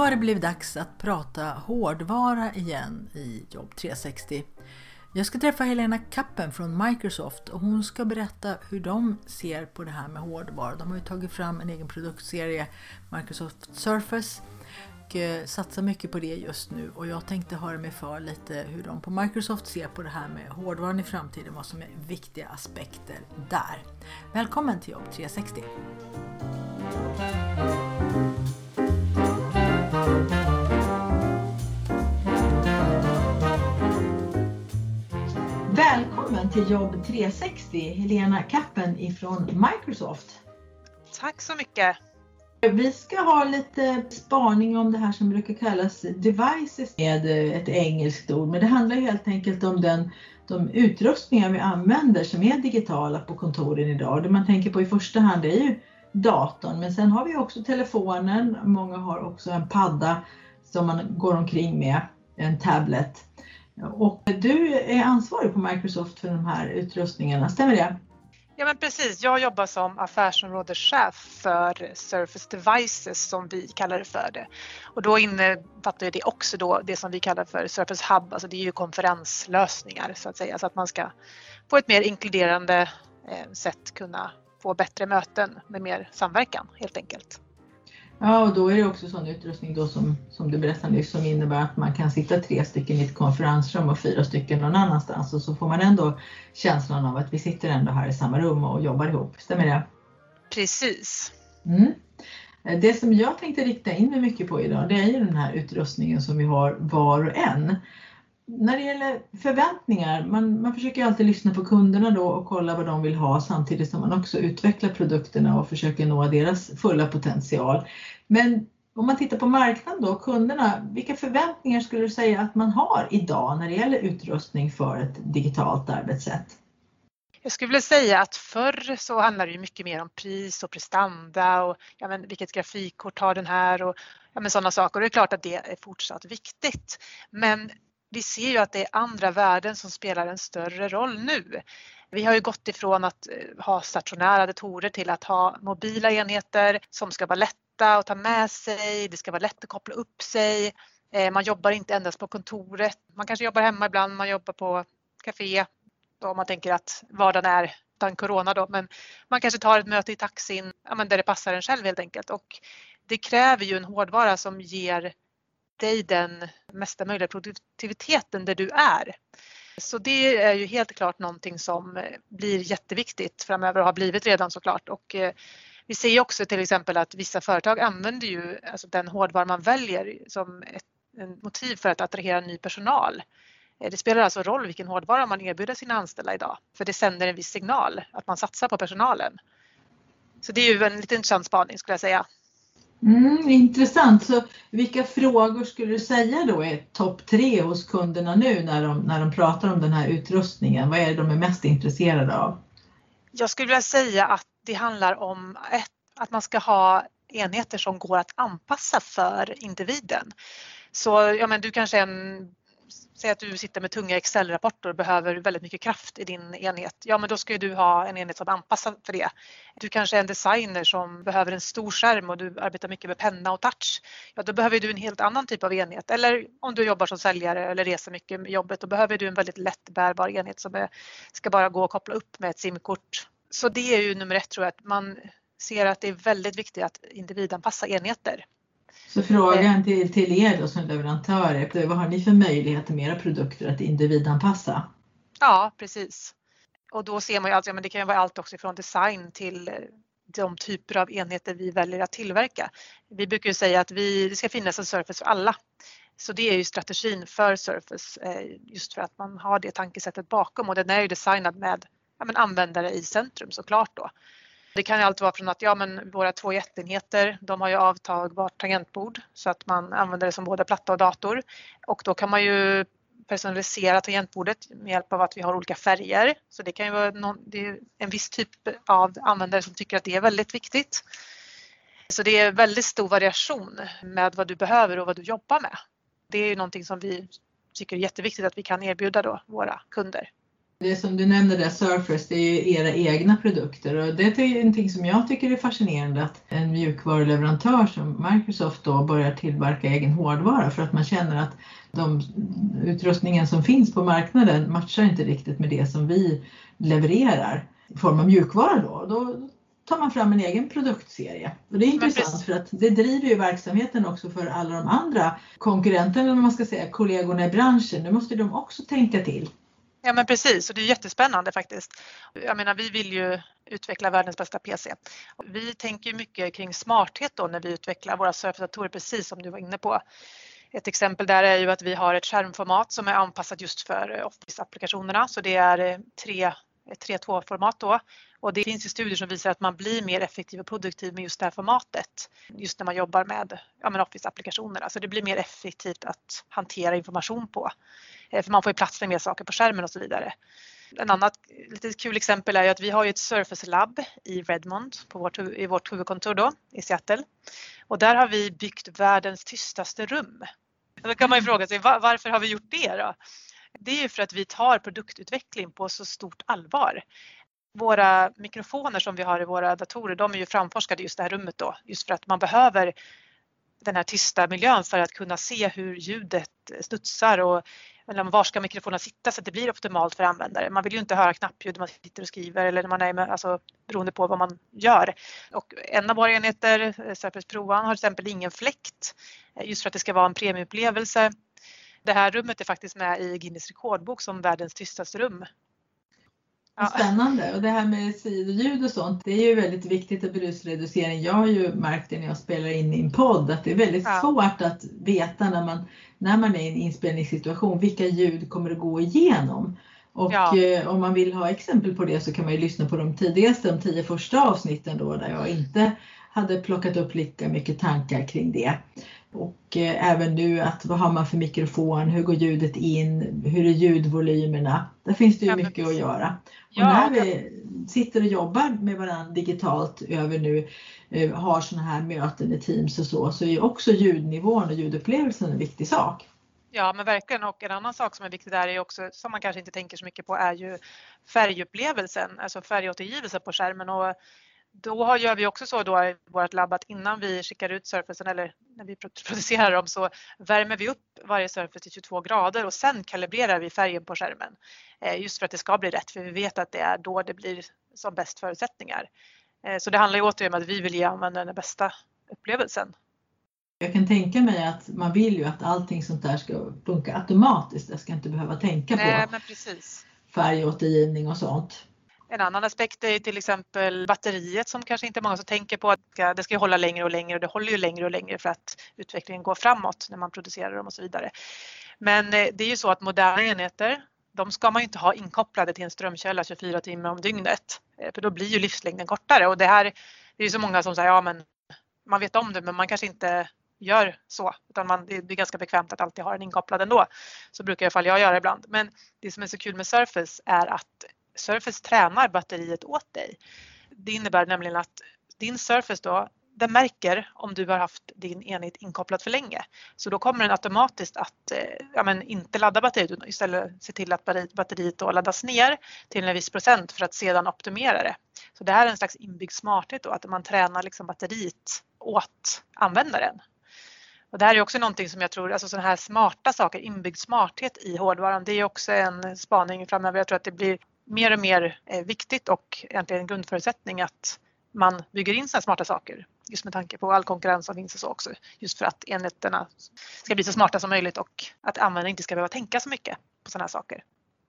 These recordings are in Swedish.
Har det blivit dags att prata hårdvara igen i Jobb 360. Jag ska träffa Helena Kappen från Microsoft och hon ska berätta hur de ser på det här med hårdvara. De har ju tagit fram en egen produktserie, Microsoft Surface, och eh, satsar mycket på det just nu och jag tänkte höra mig för lite hur de på Microsoft ser på det här med hårdvaran i framtiden, vad som är viktiga aspekter där. Välkommen till Jobb 360! Välkommen till Jobb 360, Helena Kappen ifrån Microsoft. Tack så mycket. Vi ska ha lite spaning om det här som brukar kallas devices med ett engelskt ord, men det handlar helt enkelt om den, de utrustningar vi använder som är digitala på kontoren idag. Det man tänker på i första hand är ju datorn, men sen har vi också telefonen, många har också en padda som man går omkring med, en tablet. Och du är ansvarig på Microsoft för de här utrustningarna, stämmer det? Ja men precis, jag jobbar som affärsområdeschef för Surface Devices som vi kallar det för det. Och då innefattar det också då det som vi kallar för Surface Hub, alltså det är ju konferenslösningar så att säga, så att man ska på ett mer inkluderande eh, sätt kunna få bättre möten med mer samverkan helt enkelt. Ja, och då är det också sån utrustning då som, som du berättade nyss som innebär att man kan sitta tre stycken i ett konferensrum och fyra stycken någon annanstans och så får man ändå känslan av att vi sitter ändå här i samma rum och jobbar ihop. Stämmer det? Precis. Mm. Det som jag tänkte rikta in mig mycket på idag det är ju den här utrustningen som vi har var och en när det gäller förväntningar, man, man försöker alltid lyssna på kunderna då och kolla vad de vill ha samtidigt som man också utvecklar produkterna och försöker nå deras fulla potential. Men om man tittar på marknaden då, kunderna, vilka förväntningar skulle du säga att man har idag när det gäller utrustning för ett digitalt arbetssätt? Jag skulle vilja säga att förr så handlade det mycket mer om pris och prestanda och ja, men vilket grafikkort har den här och ja, men sådana saker. Och det är klart att det är fortsatt viktigt. Men vi ser ju att det är andra värden som spelar en större roll nu. Vi har ju gått ifrån att eh, ha stationära datorer till att ha mobila enheter som ska vara lätta att ta med sig, det ska vara lätt att koppla upp sig. Eh, man jobbar inte endast på kontoret, man kanske jobbar hemma ibland, man jobbar på café om man tänker att vardagen är utan corona då, men man kanske tar ett möte i taxin ja, men där det passar en själv helt enkelt och det kräver ju en hårdvara som ger dig den mesta möjliga produktiviteten där du är. Så det är ju helt klart någonting som eh, blir jätteviktigt framöver och har blivit redan såklart. Och eh, vi ser också till exempel att vissa företag använder ju alltså den hårdvara man väljer som ett motiv för att attrahera ny personal. Eh, det spelar alltså roll vilken hårdvara man erbjuder sina anställda idag, för det sänder en viss signal att man satsar på personalen. Så det är ju en lite intressant spaning skulle jag säga. Mm, intressant. Så vilka frågor skulle du säga då är topp tre hos kunderna nu när de, när de pratar om den här utrustningen? Vad är det de är mest intresserade av? Jag skulle vilja säga att det handlar om ett, att man ska ha enheter som går att anpassa för individen. Så ja, men du kanske är en Säg att du sitter med tunga Excel-rapporter och behöver väldigt mycket kraft i din enhet. Ja, men då ska ju du ha en enhet som är anpassad för det. Du kanske är en designer som behöver en stor skärm och du arbetar mycket med penna och touch. Ja, då behöver du en helt annan typ av enhet. Eller om du jobbar som säljare eller reser mycket med jobbet, då behöver du en väldigt lätt bärbar enhet som är, ska bara gå att koppla upp med ett simkort. Så det är ju nummer ett tror jag, att man ser att det är väldigt viktigt att individanpassa enheter. Så frågan till, till er då som leverantörer, vad har ni för möjligheter med era produkter att individanpassa? Ja, precis. Och då ser man ju alltså, men det kan ju vara allt också från design till eh, de typer av enheter vi väljer att tillverka. Vi brukar ju säga att vi, det ska finnas en Surface för alla. Så det är ju strategin för Surface eh, just för att man har det tankesättet bakom och den är ju designad med ja, men användare i centrum såklart då. Det kan ju alltid vara från att ja, men våra två jätteenheter, de har ju avtagbart tangentbord så att man använder det som både platta och dator och då kan man ju personalisera tangentbordet med hjälp av att vi har olika färger. Så det kan ju vara någon, det är en viss typ av användare som tycker att det är väldigt viktigt. Så det är väldigt stor variation med vad du behöver och vad du jobbar med. Det är ju någonting som vi tycker är jätteviktigt att vi kan erbjuda då våra kunder. Det som du nämnde där, Surface, det är ju era egna produkter och det är någonting som jag tycker är fascinerande att en mjukvaruleverantör som Microsoft då börjar tillverka egen hårdvara för att man känner att de utrustningen som finns på marknaden matchar inte riktigt med det som vi levererar i form av mjukvara då. då tar man fram en egen produktserie. Och det är intressant för att det driver ju verksamheten också för alla de andra konkurrenterna, om man ska säga, kollegorna i branschen. Nu måste de också tänka till. Ja men precis och det är jättespännande faktiskt. Jag menar vi vill ju utveckla världens bästa PC. Vi tänker mycket kring smarthet då när vi utvecklar våra surfdatorer precis som du var inne på. Ett exempel där är ju att vi har ett skärmformat som är anpassat just för Office-applikationerna så det är eh, 3 3.2-format då. Och det finns ju studier som visar att man blir mer effektiv och produktiv med just det här formatet. Just när man jobbar med ja, Office-applikationerna. Så det blir mer effektivt att hantera information på. Eh, för man får ju plats med mer saker på skärmen och så vidare. En annat lite kul exempel är att vi har ju ett Surface Lab i Redmond på vårt, i vårt huvudkontor då, i Seattle. Och där har vi byggt världens tystaste rum. Då kan man ju fråga sig varför har vi gjort det då? Det är ju för att vi tar produktutveckling på så stort allvar. Våra mikrofoner som vi har i våra datorer, de är ju framforskade i just det här rummet då, just för att man behöver den här tysta miljön för att kunna se hur ljudet studsar och eller var ska mikrofonen sitta så att det blir optimalt för användare. Man vill ju inte höra knappljud när man sitter och skriver eller när man är med, alltså beroende på vad man gör. Och en av våra enheter, eh, Surface Pro har till exempel ingen fläkt eh, just för att det ska vara en premiumupplevelse det här rummet är faktiskt med i Guinness rekordbok som världens tystaste rum. Ja. Spännande och det här med sidoljud och sånt det är ju väldigt viktigt i brusreducering. Jag har ju märkt det när jag spelar in i en podd att det är väldigt ja. svårt att veta när man, när man är i en inspelningssituation vilka ljud kommer att gå igenom. Och ja. eh, om man vill ha exempel på det så kan man ju lyssna på de tidigaste, de tio första avsnitten då där jag inte hade plockat upp lika mycket tankar kring det. Och eh, även nu att vad har man för mikrofon, hur går ljudet in, hur är ljudvolymerna? Där finns det ju ja, mycket att göra. Ja, och när vi sitter och jobbar med varandra digitalt över nu, eh, har sådana här möten i Teams och så, så är också ljudnivån och ljudupplevelsen en viktig sak. Ja men verkligen och en annan sak som är viktig där är också som man kanske inte tänker så mycket på är ju färgupplevelsen, alltså färgåtergivelse på skärmen och då gör vi också så då i vårt labb att innan vi skickar ut surfacen eller när vi producerar dem så värmer vi upp varje surface till 22 grader och sen kalibrerar vi färgen på skärmen. Eh, just för att det ska bli rätt för vi vet att det är då det blir som bäst förutsättningar. Eh, så det handlar ju återigen om att vi vill ge användaren den bästa upplevelsen. Jag kan tänka mig att man vill ju att allting sånt där ska funka automatiskt. Jag ska inte behöva tänka Nej, på färgåtergivning och sånt. En annan aspekt är till exempel batteriet som kanske inte många som tänker på. Att det ska hålla längre och längre och det håller ju längre och längre för att utvecklingen går framåt när man producerar dem och så vidare. Men eh, det är ju så att moderna enheter de ska man ju inte ha inkopplade till en strömkälla 24 timmar om dygnet. Eh, för då blir ju livslängden kortare och det här det är ju så många som säger ja men man vet om det men man kanske inte gör så utan man, det är ganska bekvämt att alltid ha den inkopplad ändå. Så brukar i alla fall jag göra ibland. Men det som är så kul med Surface är att Surface tränar batteriet åt dig. Det innebär nämligen att din Surface då, den märker om du har haft din enhet inkopplad för länge. Så då kommer den automatiskt att eh, ja, men inte ladda batteriet utan istället se till att batteriet då laddas ner till en viss procent för att sedan optimera det. Så det här är en slags inbyggd smarthet då, att man tränar liksom batteriet åt användaren. Och det här är också någonting som jag tror, alltså sådana här smarta saker, inbyggd smarthet i hårdvaran, det är också en spaning framöver. Jag tror att det blir mer och mer eh, viktigt och egentligen en grundförutsättning att man bygger in sådana smarta saker just med tanke på all konkurrens som finns och så också. Just för att enheterna ska bli så smarta som möjligt och att användare inte ska behöva tänka så mycket på sådana här saker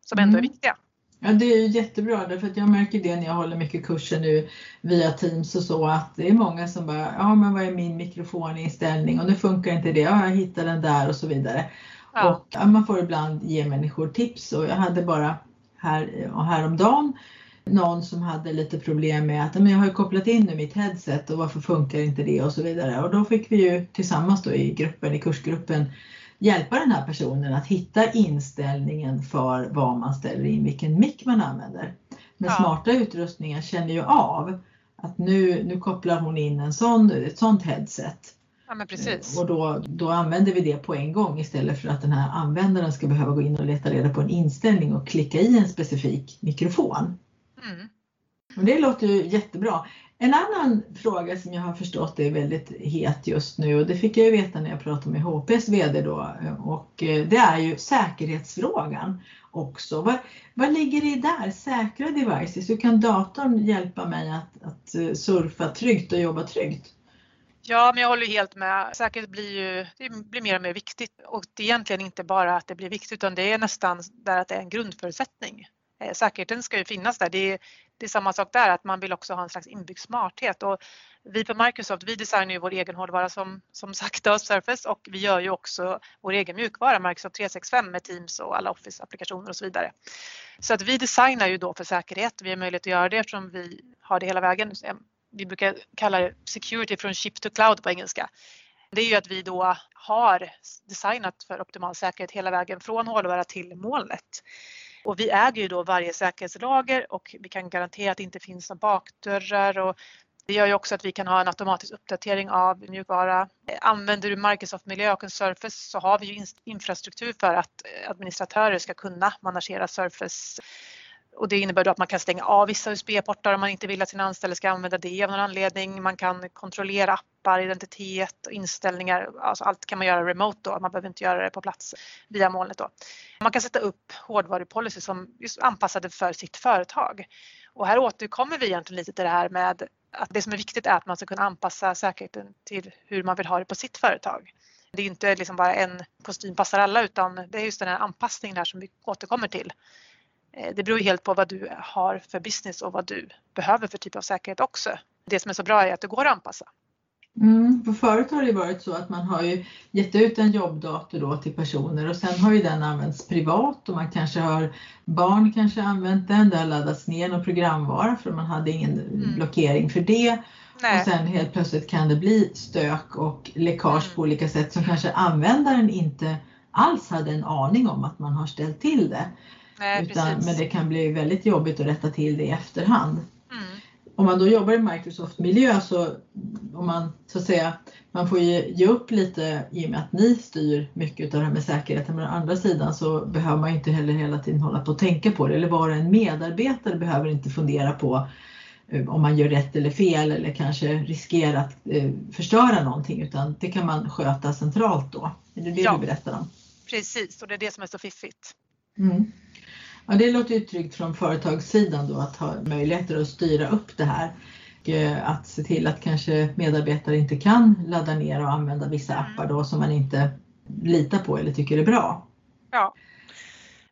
som ändå är mm. viktiga. Ja, det är ju jättebra därför att jag märker det när jag håller mycket kurser nu via Teams och så att det är många som bara, ja men vad är min mikrofoninställning och nu funkar inte det, ja jag hittar den där och så vidare. Ja. Och man får ibland ge människor tips och jag hade bara här, och häromdagen någon som hade lite problem med att men jag har kopplat in nu mitt headset och varför funkar inte det och så vidare. Och då fick vi ju tillsammans då i gruppen, i kursgruppen hjälpa den här personen att hitta inställningen för vad man ställer in, vilken mick man använder. Men ja. smarta utrustningar känner ju av att nu, nu kopplar hon in en sån, ett sånt headset. Ja, men precis. Och då, då använder vi det på en gång istället för att den här användaren ska behöva gå in och leta reda på en inställning och klicka i en specifik mikrofon. Mm. Och det låter ju jättebra. En annan fråga som jag har förstått är väldigt het just nu och det fick jag ju veta när jag pratade med HPs VD då och eh, det är ju säkerhetsfrågan också. Vad, vad ligger det där? Säkra devices, hur kan datorn hjälpa mig att, att eh, surfa tryggt och jobba tryggt? Ja, men jag håller helt med. Säkerhet blir ju det blir mer och mer viktigt och det är egentligen inte bara att det blir viktigt utan det är nästan där att det är en grundförutsättning. Eh, Säkerheten ska ju finnas där. Det är, det är samma sak där, att man vill också ha en slags inbyggd smarthet. Och vi på Microsoft vi designar ju vår egen hårdvara som, som sagt då, Surface och vi gör ju också vår egen mjukvara Microsoft 365 med Teams och alla Office-applikationer och så vidare. Så att vi designar ju då för säkerhet. Vi har möjlighet att göra det eftersom vi har det hela vägen. Vi brukar kalla det security från chip to cloud på engelska. Det är ju att vi då har designat för optimal säkerhet hela vägen från hårdvara till molnet. Och vi äger ju då varje säkerhetslager och vi kan garantera att det inte finns några bakdörrar och det gör ju också att vi kan ha en automatisk uppdatering av mjukvara. Använder du Microsoft Miljö och en Surface så har vi ju infrastruktur för att eh, administratörer ska kunna managera Surface och det innebär då att man kan stänga av vissa USB-portar om man inte vill att sina anställda ska använda det av någon anledning. Man kan kontrollera appar, identitet och inställningar. Alltså allt kan man göra remote då, man behöver inte göra det på plats via molnet då. Man kan sätta upp hårdvarupolicy som just anpassade för sitt företag. Och här återkommer vi egentligen lite till det här med att det som är viktigt är att man ska kunna anpassa säkerheten till hur man vill ha det på sitt företag. Det är inte liksom bara en kostym passar alla utan det är just den här anpassningen här som vi återkommer till. Eh, det beror helt på vad du har för business och vad du behöver för typ av säkerhet också. Det som är så bra är att det går att anpassa. Mm, för förut har det varit så att man har ju gett ut en jobbdator då till personer och sen har ju den använts privat och man kanske har barn kanske använt den, det har laddats ner någon programvara för man hade ingen mm. blockering för det. Nej. Och sen helt plötsligt kan det bli stök och läckage mm. på olika sätt som kanske användaren inte alls hade en aning om att man har ställt till det. Nej, utan, men det kan bli väldigt jobbigt att rätta till det i efterhand. Mm. Om man då jobbar i Microsoft-miljö så om man så att säga, man får ju ge upp lite i och med att ni styr mycket av det här med säkerheten. Men å andra sidan så behöver man inte heller hela tiden hålla på och tänka på det. Eller vara en medarbetare behöver inte fundera på eh, om man gör rätt eller fel eller kanske riskera att eh, förstöra någonting utan det kan man sköta centralt då. Är det det ja, du berättar om? Precis och det är det som är så fiffigt. Mm. Ja, det låter ju tryggt från företagssidan då att ha möjligheter att styra upp det här. Och eh, att se till att kanske medarbetare inte kan ladda ner och använda vissa appar då som man inte litar på eller tycker är bra. Ja.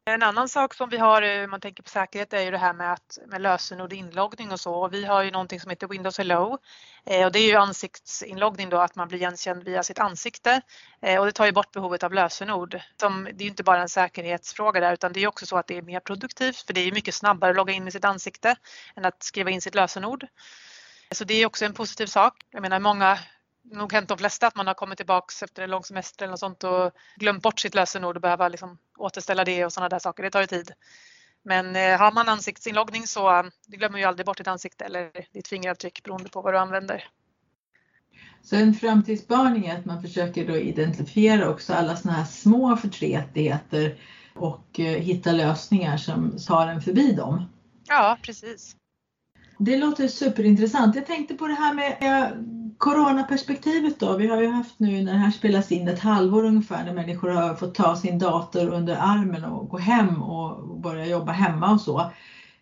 En annan sak som vi har, eh, om man tänker på säkerhet, är ju det här med, att, med lösenord inloggning och så. Vi har ju någonting som heter Windows Hello eh, och det är ju ansiktsinloggning då, att man blir igenkänd via sitt ansikte eh, och det tar ju bort behovet av lösenord. Som, det är ju inte bara en säkerhetsfråga där utan det är också så att det är mer produktivt för det är ju mycket snabbare att logga in med sitt ansikte än att skriva in sitt lösenord. Så det är också en positiv sak. Jag menar många nog hänt de flesta att man har kommit tillbaks efter en lång semester eller något sånt och glömt bort sitt lösenord och behöver liksom återställa det och sådana där saker. Det tar ju tid. Men eh, har man ansiktsinloggning så eh, du glömmer ju aldrig bort ditt ansikte eller ditt fingeravtryck beroende på vad du använder. Så en framtidsspaning är att man försöker då identifiera också alla sådana här små förtretigheter och eh, hitta lösningar som tar en förbi dem. Ja, precis. Det låter superintressant. Jag tänkte på det här med eh, coronaperspektivet då. Vi har ju haft nu när det här spelas in ett halvår ungefär när människor har fått ta sin dator under armen och gå hem och börja jobba hemma och så.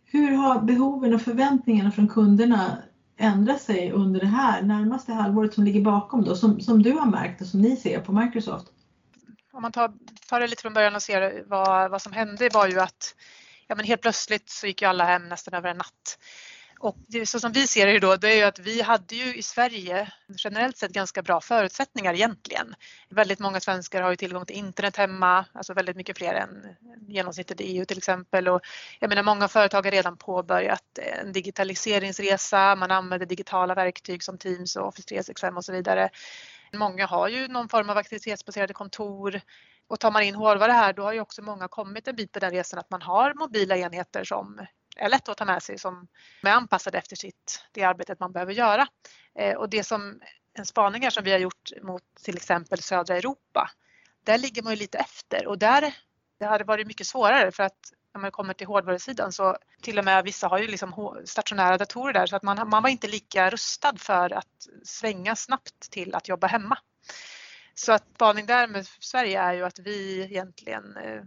Hur har behoven och förväntningarna från kunderna ändrat sig under det här närmaste halvåret som ligger bakom då, som, som du har märkt och som ni ser på Microsoft? Om man tar, tar det lite från början och ser vad, vad som hände var ju att ja, men helt plötsligt så gick ju alla hem nästan över en natt. Och det, så som vi ser det då, det är ju att vi hade ju i Sverige generellt sett ganska bra förutsättningar egentligen. Väldigt många svenskar har ju tillgång till internet hemma, alltså väldigt mycket fler än genomsnittet i EU till exempel. Och jag menar, många företag har redan påbörjat en digitaliseringsresa. Man använder digitala verktyg som Teams och Office 365 och så vidare. Många har ju någon form av aktivitetsbaserade kontor och tar man in hårdvara här då har ju också många kommit en bit på den resan att man har mobila enheter som är lätt att ta med sig som är anpassade efter sitt, det arbetet man behöver göra. Eh, och det som en spaning som vi har gjort mot till exempel södra Europa, där ligger man ju lite efter och där det hade varit mycket svårare för att när man kommer till hårdvarusidan så till och med vissa har ju liksom stationära datorer där så att man, man var inte lika rustad för att svänga snabbt till att jobba hemma. Så att spaning där med Sverige är ju att vi egentligen eh,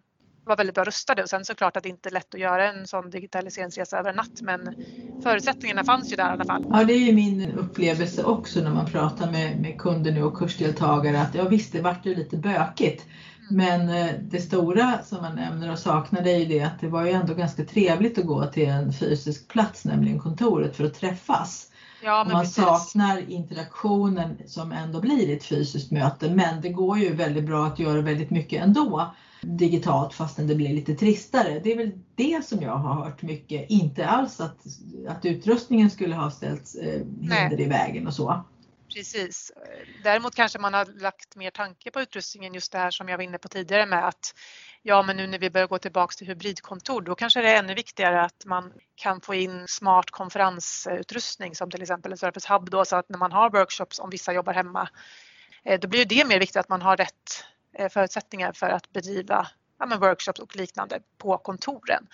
eh, var väldigt bra rustade och sen såklart att det inte är lätt att göra en sån digitaliseringsresa över en natt men förutsättningarna fanns ju där i alla fall. Ja det är ju min upplevelse också när man pratar med, med kunder nu och kursdeltagare att ja visst det vart ju lite bökigt men eh, det stora som man nämner och saknar är ju det att det var ju ändå ganska trevligt att gå till en fysisk plats, nämligen kontoret, för att träffas. Ja, man precis. saknar interaktionen som ändå blir ett fysiskt möte men det går ju väldigt bra att göra väldigt mycket ändå digitalt fastän det blir lite tristare. Det är väl det som jag har hört mycket, inte alls att, att utrustningen skulle ha ställt eh, hinder Nej. i vägen och så. Precis. Däremot kanske man har lagt mer tanke på utrustningen just det här som jag var inne på tidigare med att ja men nu när vi börjar gå tillbaks till hybridkontor då kanske det är ännu viktigare att man kan få in smart konferensutrustning som till exempel en Surface Hub då så att när man har workshops om vissa jobbar hemma eh, då blir det mer viktigt att man har rätt Eh, förutsättningar för att bedriva ja, workshops och liknande på kontoren.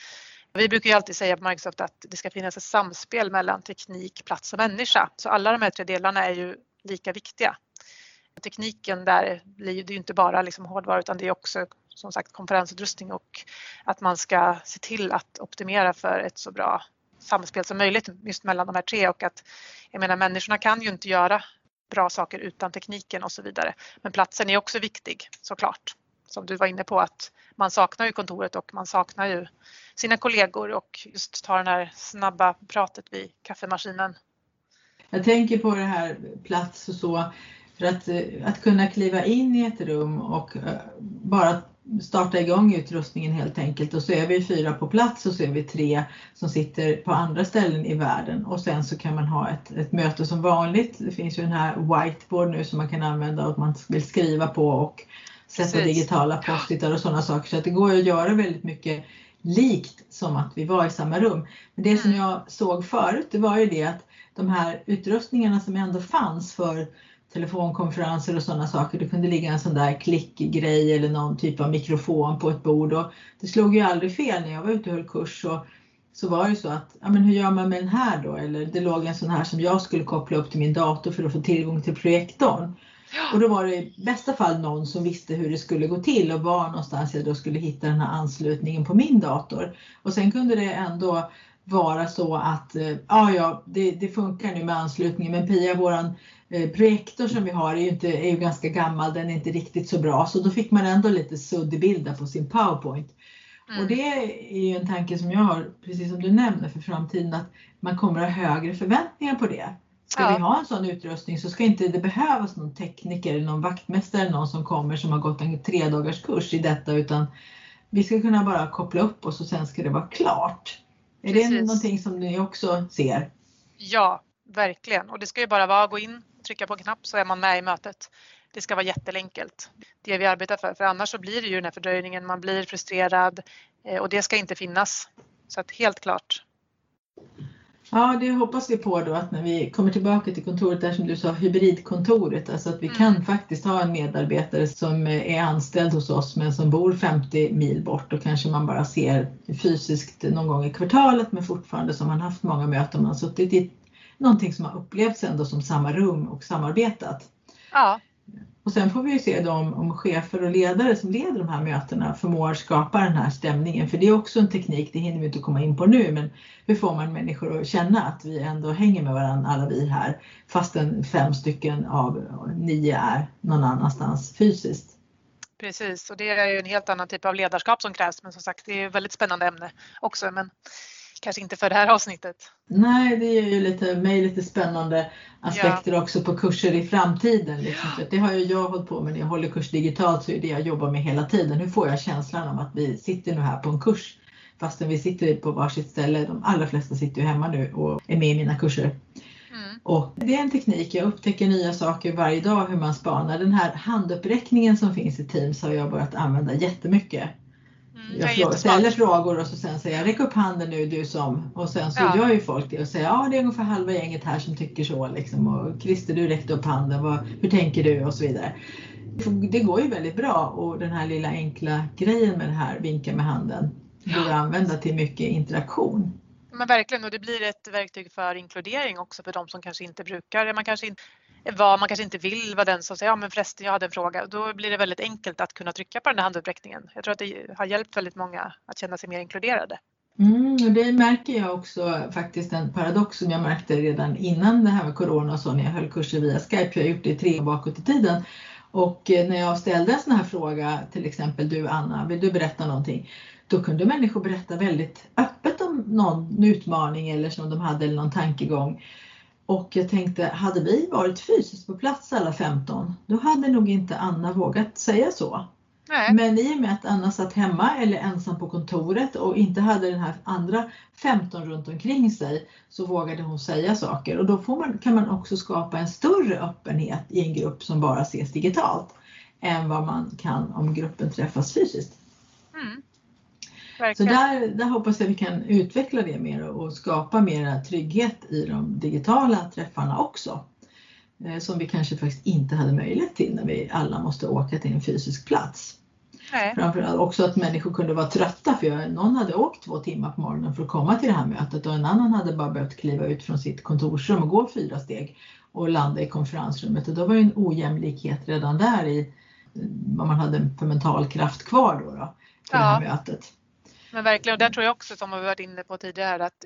Vi brukar ju alltid säga på Microsoft att det ska finnas ett samspel mellan teknik, plats och människa. Så alla de här tre delarna är ju lika viktiga. Tekniken där blir det ju inte bara liksom hårdvara utan det är också som sagt konferensutrustning och att man ska se till att optimera för ett så bra samspel som möjligt just mellan de här tre och att jag menar människorna kan ju inte göra bra saker utan tekniken och så vidare. Men platsen är också viktig såklart. Som du var inne på att man saknar ju kontoret och man saknar ju sina kollegor och just ta den här snabba pratet vid kaffemaskinen. Jag tänker på det här plats och så. För att, eh, att kunna kliva in i ett rum och eh, bara starta igång utrustningen helt enkelt och så är vi fyra på plats och så är vi tre som sitter på andra ställen i världen och sen så kan man ha ett, ett möte som vanligt. Det finns ju den här whiteboard nu som man kan använda och man vill skriva på och sätta Precis. digitala postitar och sådana saker så att det går att göra väldigt mycket likt som att vi var i samma rum. Men det som mm. jag såg förut det var ju det att de här utrustningarna som ändå fanns för telefonkonferenser och sådana saker. Det kunde ligga en sån där klickgrej eller någon typ av mikrofon på ett bord och det slog ju aldrig fel när jag var ute och höll kurs. Och så var det så att, ja men hur gör man med den här då? Eller det låg en sån här som jag skulle koppla upp till min dator för att få tillgång till projektorn. Och då var det i bästa fall någon som visste hur det skulle gå till och var någonstans jag då skulle hitta den här anslutningen på min dator. Och sen kunde det ändå vara så att eh, ja, ja det, det funkar nu med anslutningen men Pia, våran projektor som vi har är ju, inte, är ju ganska gammal, den är inte riktigt så bra så då fick man ändå lite suddig bilder på sin powerpoint. Mm. Och det är ju en tanke som jag har, precis som du nämner för framtiden, att man kommer att ha högre förväntningar på det. Ska ja. vi ha en sån utrustning så ska inte det behövas någon tekniker någon vaktmästare någon som kommer som har gått en tre dagars kurs i detta utan vi ska kunna bara koppla upp oss och sen ska det vara klart. Är Precis. det någonting som ni också ser? Ja, verkligen. Och det ska ju bara vara att gå in, trycka på en knapp så är man med i mötet. Det ska vara jätteenkelt. Det vi arbetar för, för annars så blir det ju den här fördröjningen, man blir frustrerad eh, och det ska inte finnas. Så att helt klart. Ja, det hoppas vi på då att när vi kommer tillbaka till kontoret där som du sa, hybridkontoret, alltså att vi mm. kan faktiskt ha en medarbetare som är anställd hos oss men som bor 50 mil bort och kanske man bara ser fysiskt någon gång i kvartalet men fortfarande som man haft många möten, man har suttit i någonting som har upplevts ändå som samma rum och samarbetat. Ja. Och sen får vi ju se då om, om chefer och ledare som leder de här mötena förmår skapa den här stämningen. För det är också en teknik, det hinner vi inte komma in på nu, men hur får man människor att känna att vi ändå hänger med varandra alla vi här fastän fem stycken av nio är någon annanstans fysiskt. Precis, och det är ju en helt annan typ av ledarskap som krävs, men som sagt det är ett väldigt spännande ämne också. Men kanske inte för det här avsnittet. Nej, det ger ju lite, mig lite spännande aspekter ja. också på kurser i framtiden. Liksom. Ja. Det har ju jag hållit på med när jag håller kurs digitalt så är det jag jobbar med hela tiden. Hur får jag känslan om att vi sitter nu här på en kurs fastän vi sitter på varsitt ställe. De allra flesta sitter ju hemma nu och är med i mina kurser. Mm. Och det är en teknik, jag upptäcker nya saker varje dag hur man spanar. Den här handuppräckningen som finns i Teams har jag börjat använda jättemycket. Mm, jag frågar, ställer frågor och så sen säger jag räck upp handen nu du som. Och sen så ja. gör ju folk det och säger ja det är ungefär halva gänget här som tycker så liksom. Och Christer du räckte upp handen, vad, hur tänker du? och så vidare. Det går ju väldigt bra och den här lilla enkla grejen med det här vinka med handen går att använda till mycket interaktion. Men verkligen och det blir ett verktyg för inkludering också för de som kanske inte brukar, man kanske inte vad man kanske inte vill vara den som säger ja men förresten jag hade en fråga. Då blir det väldigt enkelt att kunna trycka på den här handuppräckningen. Jag tror att det har hjälpt väldigt många att känna sig mer inkluderade. Mm, och det märker jag också faktiskt en paradox som jag märkte redan innan det här med Corona och så när jag höll kurser via Skype. Jag har gjort det tre år bakåt i tiden. Och eh, när jag ställde en sån här fråga, till exempel du Anna, vill du berätta någonting? Då kunde människor berätta väldigt öppet om någon utmaning eller som de hade eller någon tankegång. Och jag tänkte, hade vi varit fysiskt på plats alla 15, då hade nog inte Anna vågat säga så. Nej. Men i och med att Anna satt hemma eller ensam på kontoret och inte hade den här andra 15 runt omkring sig så vågade hon säga saker och då man, kan man också skapa en större öppenhet i en grupp som bara ses digitalt än vad man kan om gruppen träffas fysiskt. Mm. Så där, där hoppas jag vi kan utveckla det mer och skapa mer trygghet i de digitala träffarna också. Eh, som vi kanske faktiskt inte hade möjlighet till när vi alla måste åka till en fysisk plats. Nej. Framförallt också att människor kunde vara trötta för jag, någon hade åkt två timmar på morgonen för att komma till det här mötet och en annan hade bara behövt kliva ut från sitt kontorsrum och gå fyra steg och landa i konferensrummet och då var det en ojämlikhet redan där i vad man hade för mental kraft kvar då, då för ja. det här mötet. Men verkligen, och där tror jag också som vi varit inne på tidigare att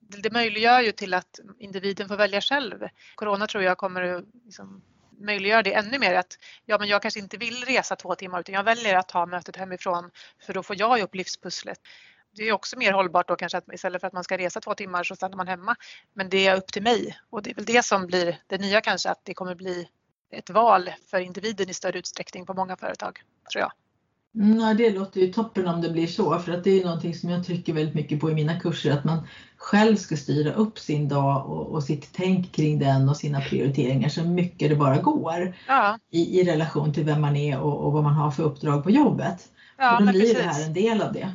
det möjliggör ju till att individen får välja själv. Corona tror jag kommer att liksom möjliggöra det ännu mer att ja, men jag kanske inte vill resa två timmar utan jag väljer att ta mötet hemifrån för då får jag upp livspusslet. Det är också mer hållbart då kanske att istället för att man ska resa två timmar så stannar man hemma. Men det är upp till mig och det är väl det som blir det nya kanske att det kommer bli ett val för individen i större utsträckning på många företag, tror jag. Mm, det låter ju toppen om det blir så för att det är någonting som jag trycker väldigt mycket på i mina kurser att man själv ska styra upp sin dag och, och sitt tänk kring den och sina prioriteringar så mycket det bara går ja. i, i relation till vem man är och, och, vad man har för uppdrag på jobbet. Ja, och då blir precis. det här en del av det.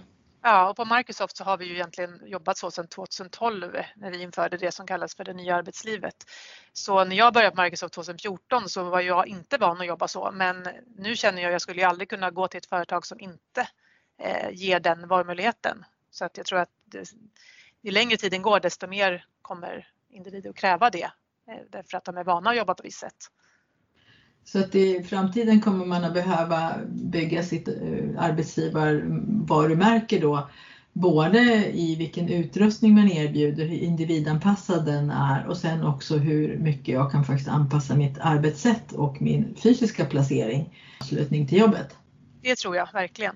Ja, och på Microsoft så har vi ju egentligen jobbat så sedan 2012 när vi införde det som kallas för det nya arbetslivet. Så när jag började på Microsoft 2014 så var jag inte van att jobba så, men nu känner jag att jag skulle ju aldrig kunna gå till ett företag som inte eh, ger den valmöjligheten. Så att jag tror att det, ju längre tiden går desto mer kommer individer att kräva det eh, därför att de är vana att jobba på visst sätt. Så att i framtiden kommer man att behöva bygga sitt eh, arbetsgivarvarumärke då både i vilken utrustning man erbjuder, hur individanpassad den är och sen också hur mycket jag kan faktiskt anpassa mitt arbetssätt och min fysiska placering i anslutning till jobbet. Det tror jag verkligen.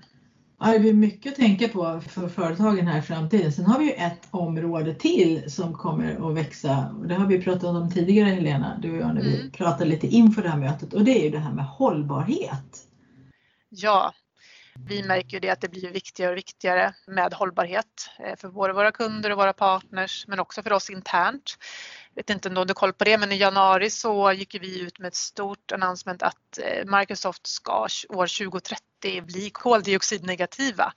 Ja, det blir mycket att tänka på för företagen här i framtiden. Sen har vi ju ett område till som kommer att växa. Det har vi pratat om tidigare Helena, du och jag, när vi mm. pratade lite inför det här mötet och det är ju det här med hållbarhet. Ja, vi märker ju det att det blir viktigare och viktigare med hållbarhet eh, för både våra kunder och våra partners men också för oss internt. Jag vet inte om du har koll på det men i januari så gick vi ut med ett stort announcement att eh, Microsoft ska år 2030 bli koldioxidnegativa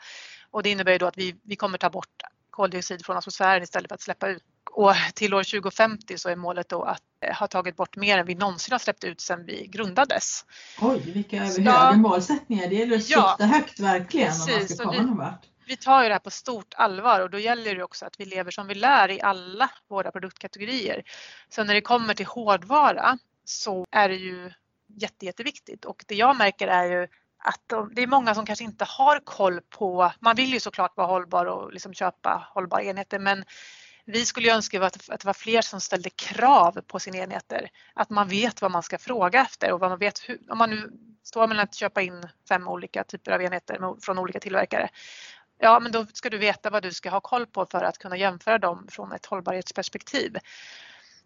och det innebär ju då att vi, vi kommer ta bort koldioxid från atmosfären istället för att släppa ut. Och till år 2050 så är målet då att eh, ha tagit bort mer än vi någonsin har släppt ut sedan vi grundades. Oj, vilka så, höga målsättningar. Det gäller att ja, sikta högt verkligen precis, om man ska komma vi, någon vart. Vi tar ju det här på stort allvar och då gäller det också att vi lever som vi lär i alla våra produktkategorier. Så när det kommer till hårdvara så är det ju jätte, jätteviktigt och det jag märker är ju att de, det är många som kanske inte har koll på, man vill ju såklart vara hållbar och liksom köpa hållbara enheter men vi skulle önska att, att det var fler som ställde krav på sina enheter. Att man vet vad man ska fråga efter och vad man vet hur, om man nu står mellan att köpa in fem olika typer av enheter från olika tillverkare. Ja, men då ska du veta vad du ska ha koll på för att kunna jämföra dem från ett hållbarhetsperspektiv.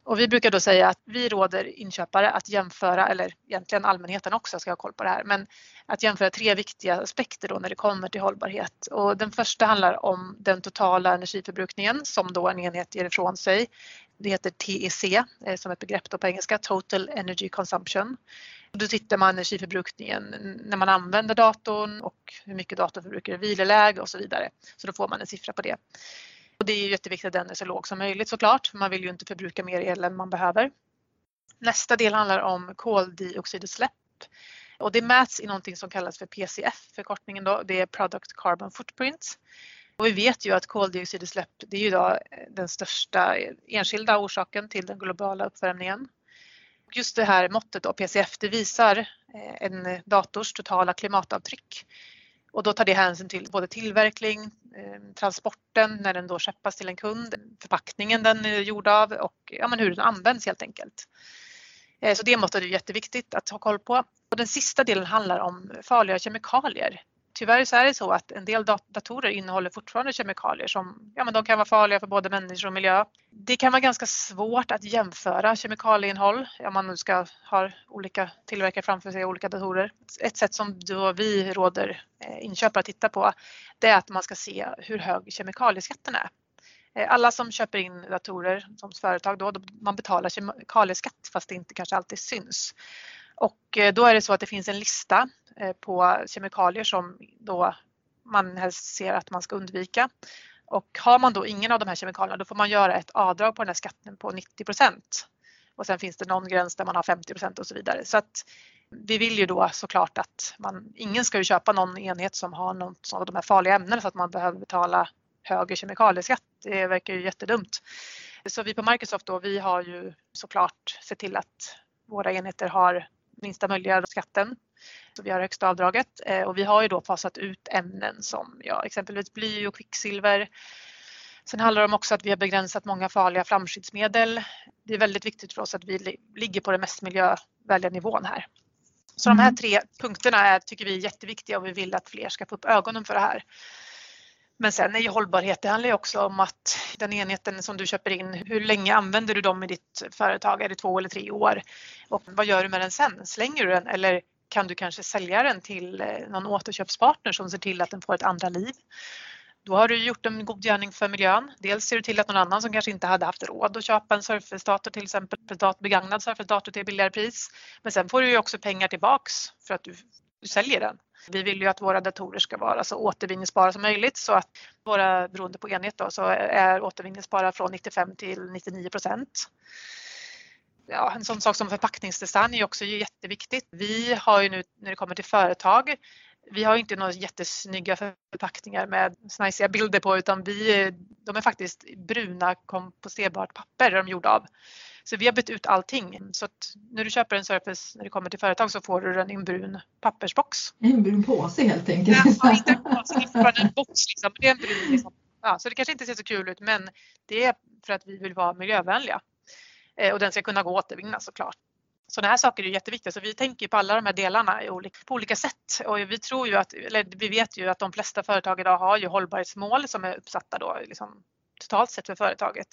Och vi brukar då säga att vi råder inköpare att jämföra, eller egentligen allmänheten också ska ha koll på det här, men att jämföra tre viktiga aspekter då när det kommer till hållbarhet. Och den första handlar om den totala energiförbrukningen som då en enhet ger ifrån sig. Det heter TEC eh, som ett begrepp då på engelska, Total Energy Consumption. Då tittar man energiförbrukningen när man använder datorn och hur mycket datorn förbrukar i viloläge och så vidare. Så då får man en siffra på det. Och det är jätteviktigt att den är så låg som möjligt såklart, för man vill ju inte förbruka mer el än man behöver. Nästa del handlar om koldioxidutsläpp och det mäts i någonting som kallas för PCF, förkortningen då, det är Product Carbon Footprint. Och vi vet ju att koldioxidutsläpp det är ju idag eh, den största eh, enskilda orsaken till den globala uppvärmningen. Just det här måttet då, PCF, det visar eh, en dators totala klimatavtryck. Och då tar det hänsyn till både tillverkning, eh, transporten när den då skeppas till en kund, förpackningen den är gjord av och ja, men hur den används helt enkelt. Eh, så det måste är jätteviktigt att ha koll på. Och den sista delen handlar om farliga kemikalier tyvärr så är det så att en del datorer innehåller fortfarande kemikalier som ja, men de kan vara farliga för både människor och miljö. Det kan vara ganska svårt att jämföra kemikalieinnehåll om man nu ska ha olika tillverkare framför sig, olika datorer. Ett sätt som då vi råder eh, inköpare att titta på det är att man ska se hur hög kemikalieskatten är. Eh, alla som köper in datorer som företag då, man betalar kemikalieskatt fast det inte kanske alltid syns. Och eh, då är det så att det finns en lista eh, på kemikalier som då man helst ser att man ska undvika. Och har man då ingen av de här kemikalierna då får man göra ett avdrag på den här skatten på 90% Och sen finns det någon gräns där man har 50% och så vidare. Så att vi vill ju då såklart att man, ingen ska ju köpa någon enhet som har något av de här farliga ämnena så att man behöver betala högre kemikalieskatt. Det verkar ju jättedumt. Så vi på Microsoft då, vi har ju såklart sett till att våra enheter har minsta möjliga skatten. Så vi har högsta avdraget eh, och vi har ju då fasat ut ämnen som ja, exempelvis bly och kvicksilver. Sen handlar det om också att vi har begränsat många farliga flamskyddsmedel. Det är väldigt viktigt för oss att vi ligger på den mest miljövänliga nivån här. Så de här mm. tre punkterna är, tycker vi är jätteviktiga och vi vill att fler ska få upp ögonen för det här. Men sen är ju hållbarhet, det handlar ju också om att den enheten som du köper in, hur länge använder du dem i ditt företag? Är det två eller tre år? Och vad gör du med den sen? Slänger du den eller kan du kanske sälja den till eh, någon återköpspartner som ser till att den får ett andra liv? Då har du gjort en god gärning för miljön. Dels ser du till att någon annan som kanske inte hade haft råd att köpa en Surface-dator till exempel, begagnad Surface-dator till billigare pris. Men sen får du ju också pengar tillbaks för att du säljer den. Vi vill ju att våra datorer ska vara så återvinningsbara som möjligt så att våra, beroende på enhet då, så är återvinningsbara från 95 till 99 procent. Ja, en sån sak som förpackningsdesign är också jätteviktigt. Vi har ju nu när det kommer till företag vi har inte några jättesnygga förpackningar med snajsiga bilder på utan vi, de är faktiskt bruna komposterbart papper är de gjorda av. Så vi har bytt ut allting. Så att när du köper en Surface när det kommer till företag så får du den i en brun pappersbox. En brun påse helt enkelt. Ja, inte en påse, en box. Liksom. Det är en brun, liksom. ja, så det kanske inte ser så kul ut men det är för att vi vill vara miljövänliga. Eh, och den ska kunna gå att återvinna såklart. Sådana här saker är jätteviktiga så vi tänker på alla de här delarna på olika sätt och vi tror ju att, eller vi vet ju att de flesta företag idag har ju hållbarhetsmål som är uppsatta då liksom totalt sett för företaget.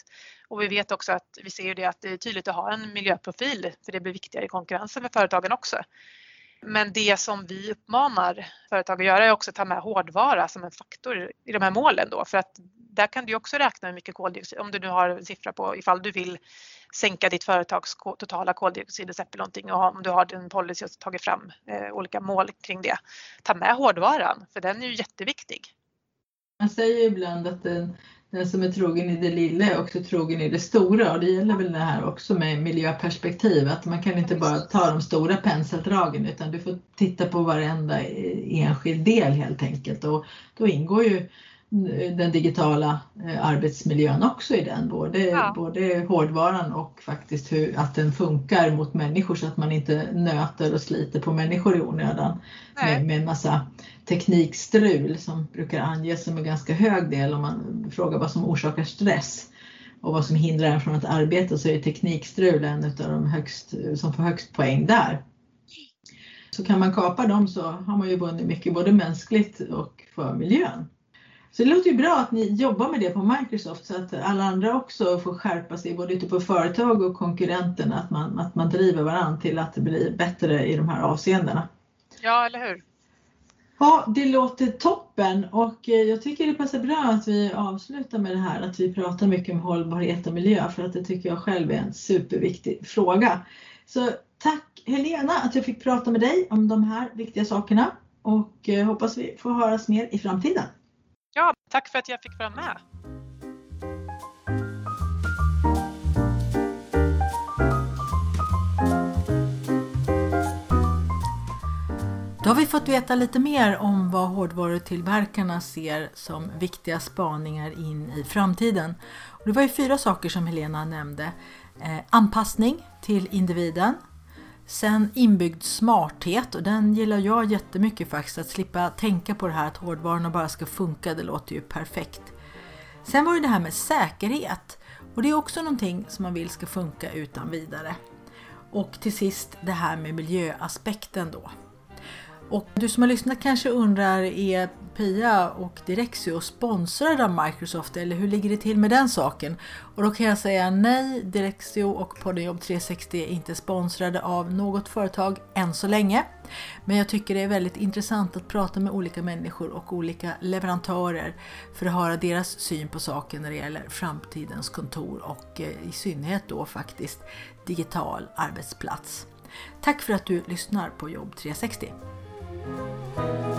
Och vi vet också att vi ser det att det är tydligt att ha en miljöprofil för det blir viktigare i konkurrensen med företagen också. Men det som vi uppmanar företag att göra är också att ta med hårdvara som en faktor i de här målen då för att där kan du också räkna hur mycket koldioxid, om du nu har en siffra på ifall du vill sänka ditt företags totala koldioxidutsläpp eller någonting och om du har din policy och tagit fram eh, olika mål kring det. Ta med hårdvaran för den är ju jätteviktig. Man säger ibland att den, den som är trogen i det lilla är också trogen i det stora. Och det gäller väl det här också med miljöperspektiv att man kan inte bara ta de stora penseldragen utan du får titta på varenda enskild del helt enkelt. Och då ingår ju den digitala eh, arbetsmiljön också i den, både, ja. både hårdvaran och faktiskt hur, att den funkar mot människor så att man inte nöter och sliter på människor i onödan med, med en massa teknikstrul som brukar anges som en ganska hög del om man frågar vad som orsakar stress och vad som hindrar en från att arbeta så är teknikstrul en av de högst, som får högst poäng där. Så kan man kapa dem så har man ju vunnit mycket både mänskligt och för miljön. Så det låter ju bra att ni jobbar med det på Microsoft så att alla andra också får skärpa sig både ute på företag och konkurrenterna, att man, att man driver varandra till att bli bättre i de här avseendena. Ja, eller hur? Ja, det låter toppen och eh, jag tycker det passar bra att vi avslutar med det här att vi pratar mycket om hållbarhet och miljö för att det tycker jag själv är en superviktig fråga. Så tack Helena att jag fick prata med dig om de här viktiga sakerna och eh, hoppas vi får höras mer i framtiden. Tack för att jag fick vara med. Då har vi fått veta lite mer om vad hårdvarutillverkarna ser som viktiga spaningar in i framtiden. Och det var ju fyra saker som Helena nämnde. Eh, anpassning till individen. Sen inbyggd smarthet och den gillar jag jättemycket faktiskt. Att slippa tänka på det här att hårdvarorna bara ska funka, det låter ju perfekt. Sen var det det här med säkerhet. Och det är också någonting som man vill ska funka utan vidare. Och till sist det här med miljöaspekten då. Och du som har lyssnat kanske undrar, är Pia och Direxio sponsrade av Microsoft eller hur ligger det till med den saken? Och då kan jag säga nej, Direxio och Poddenjobb 360 är inte sponsrade av något företag än så länge. Men jag tycker det är väldigt intressant att prata med olika människor och olika leverantörer för att höra deras syn på saken när det gäller framtidens kontor och eh, i synnerhet då faktiskt digital arbetsplats. Tack för att du lyssnar på Jobb 360. Thank you.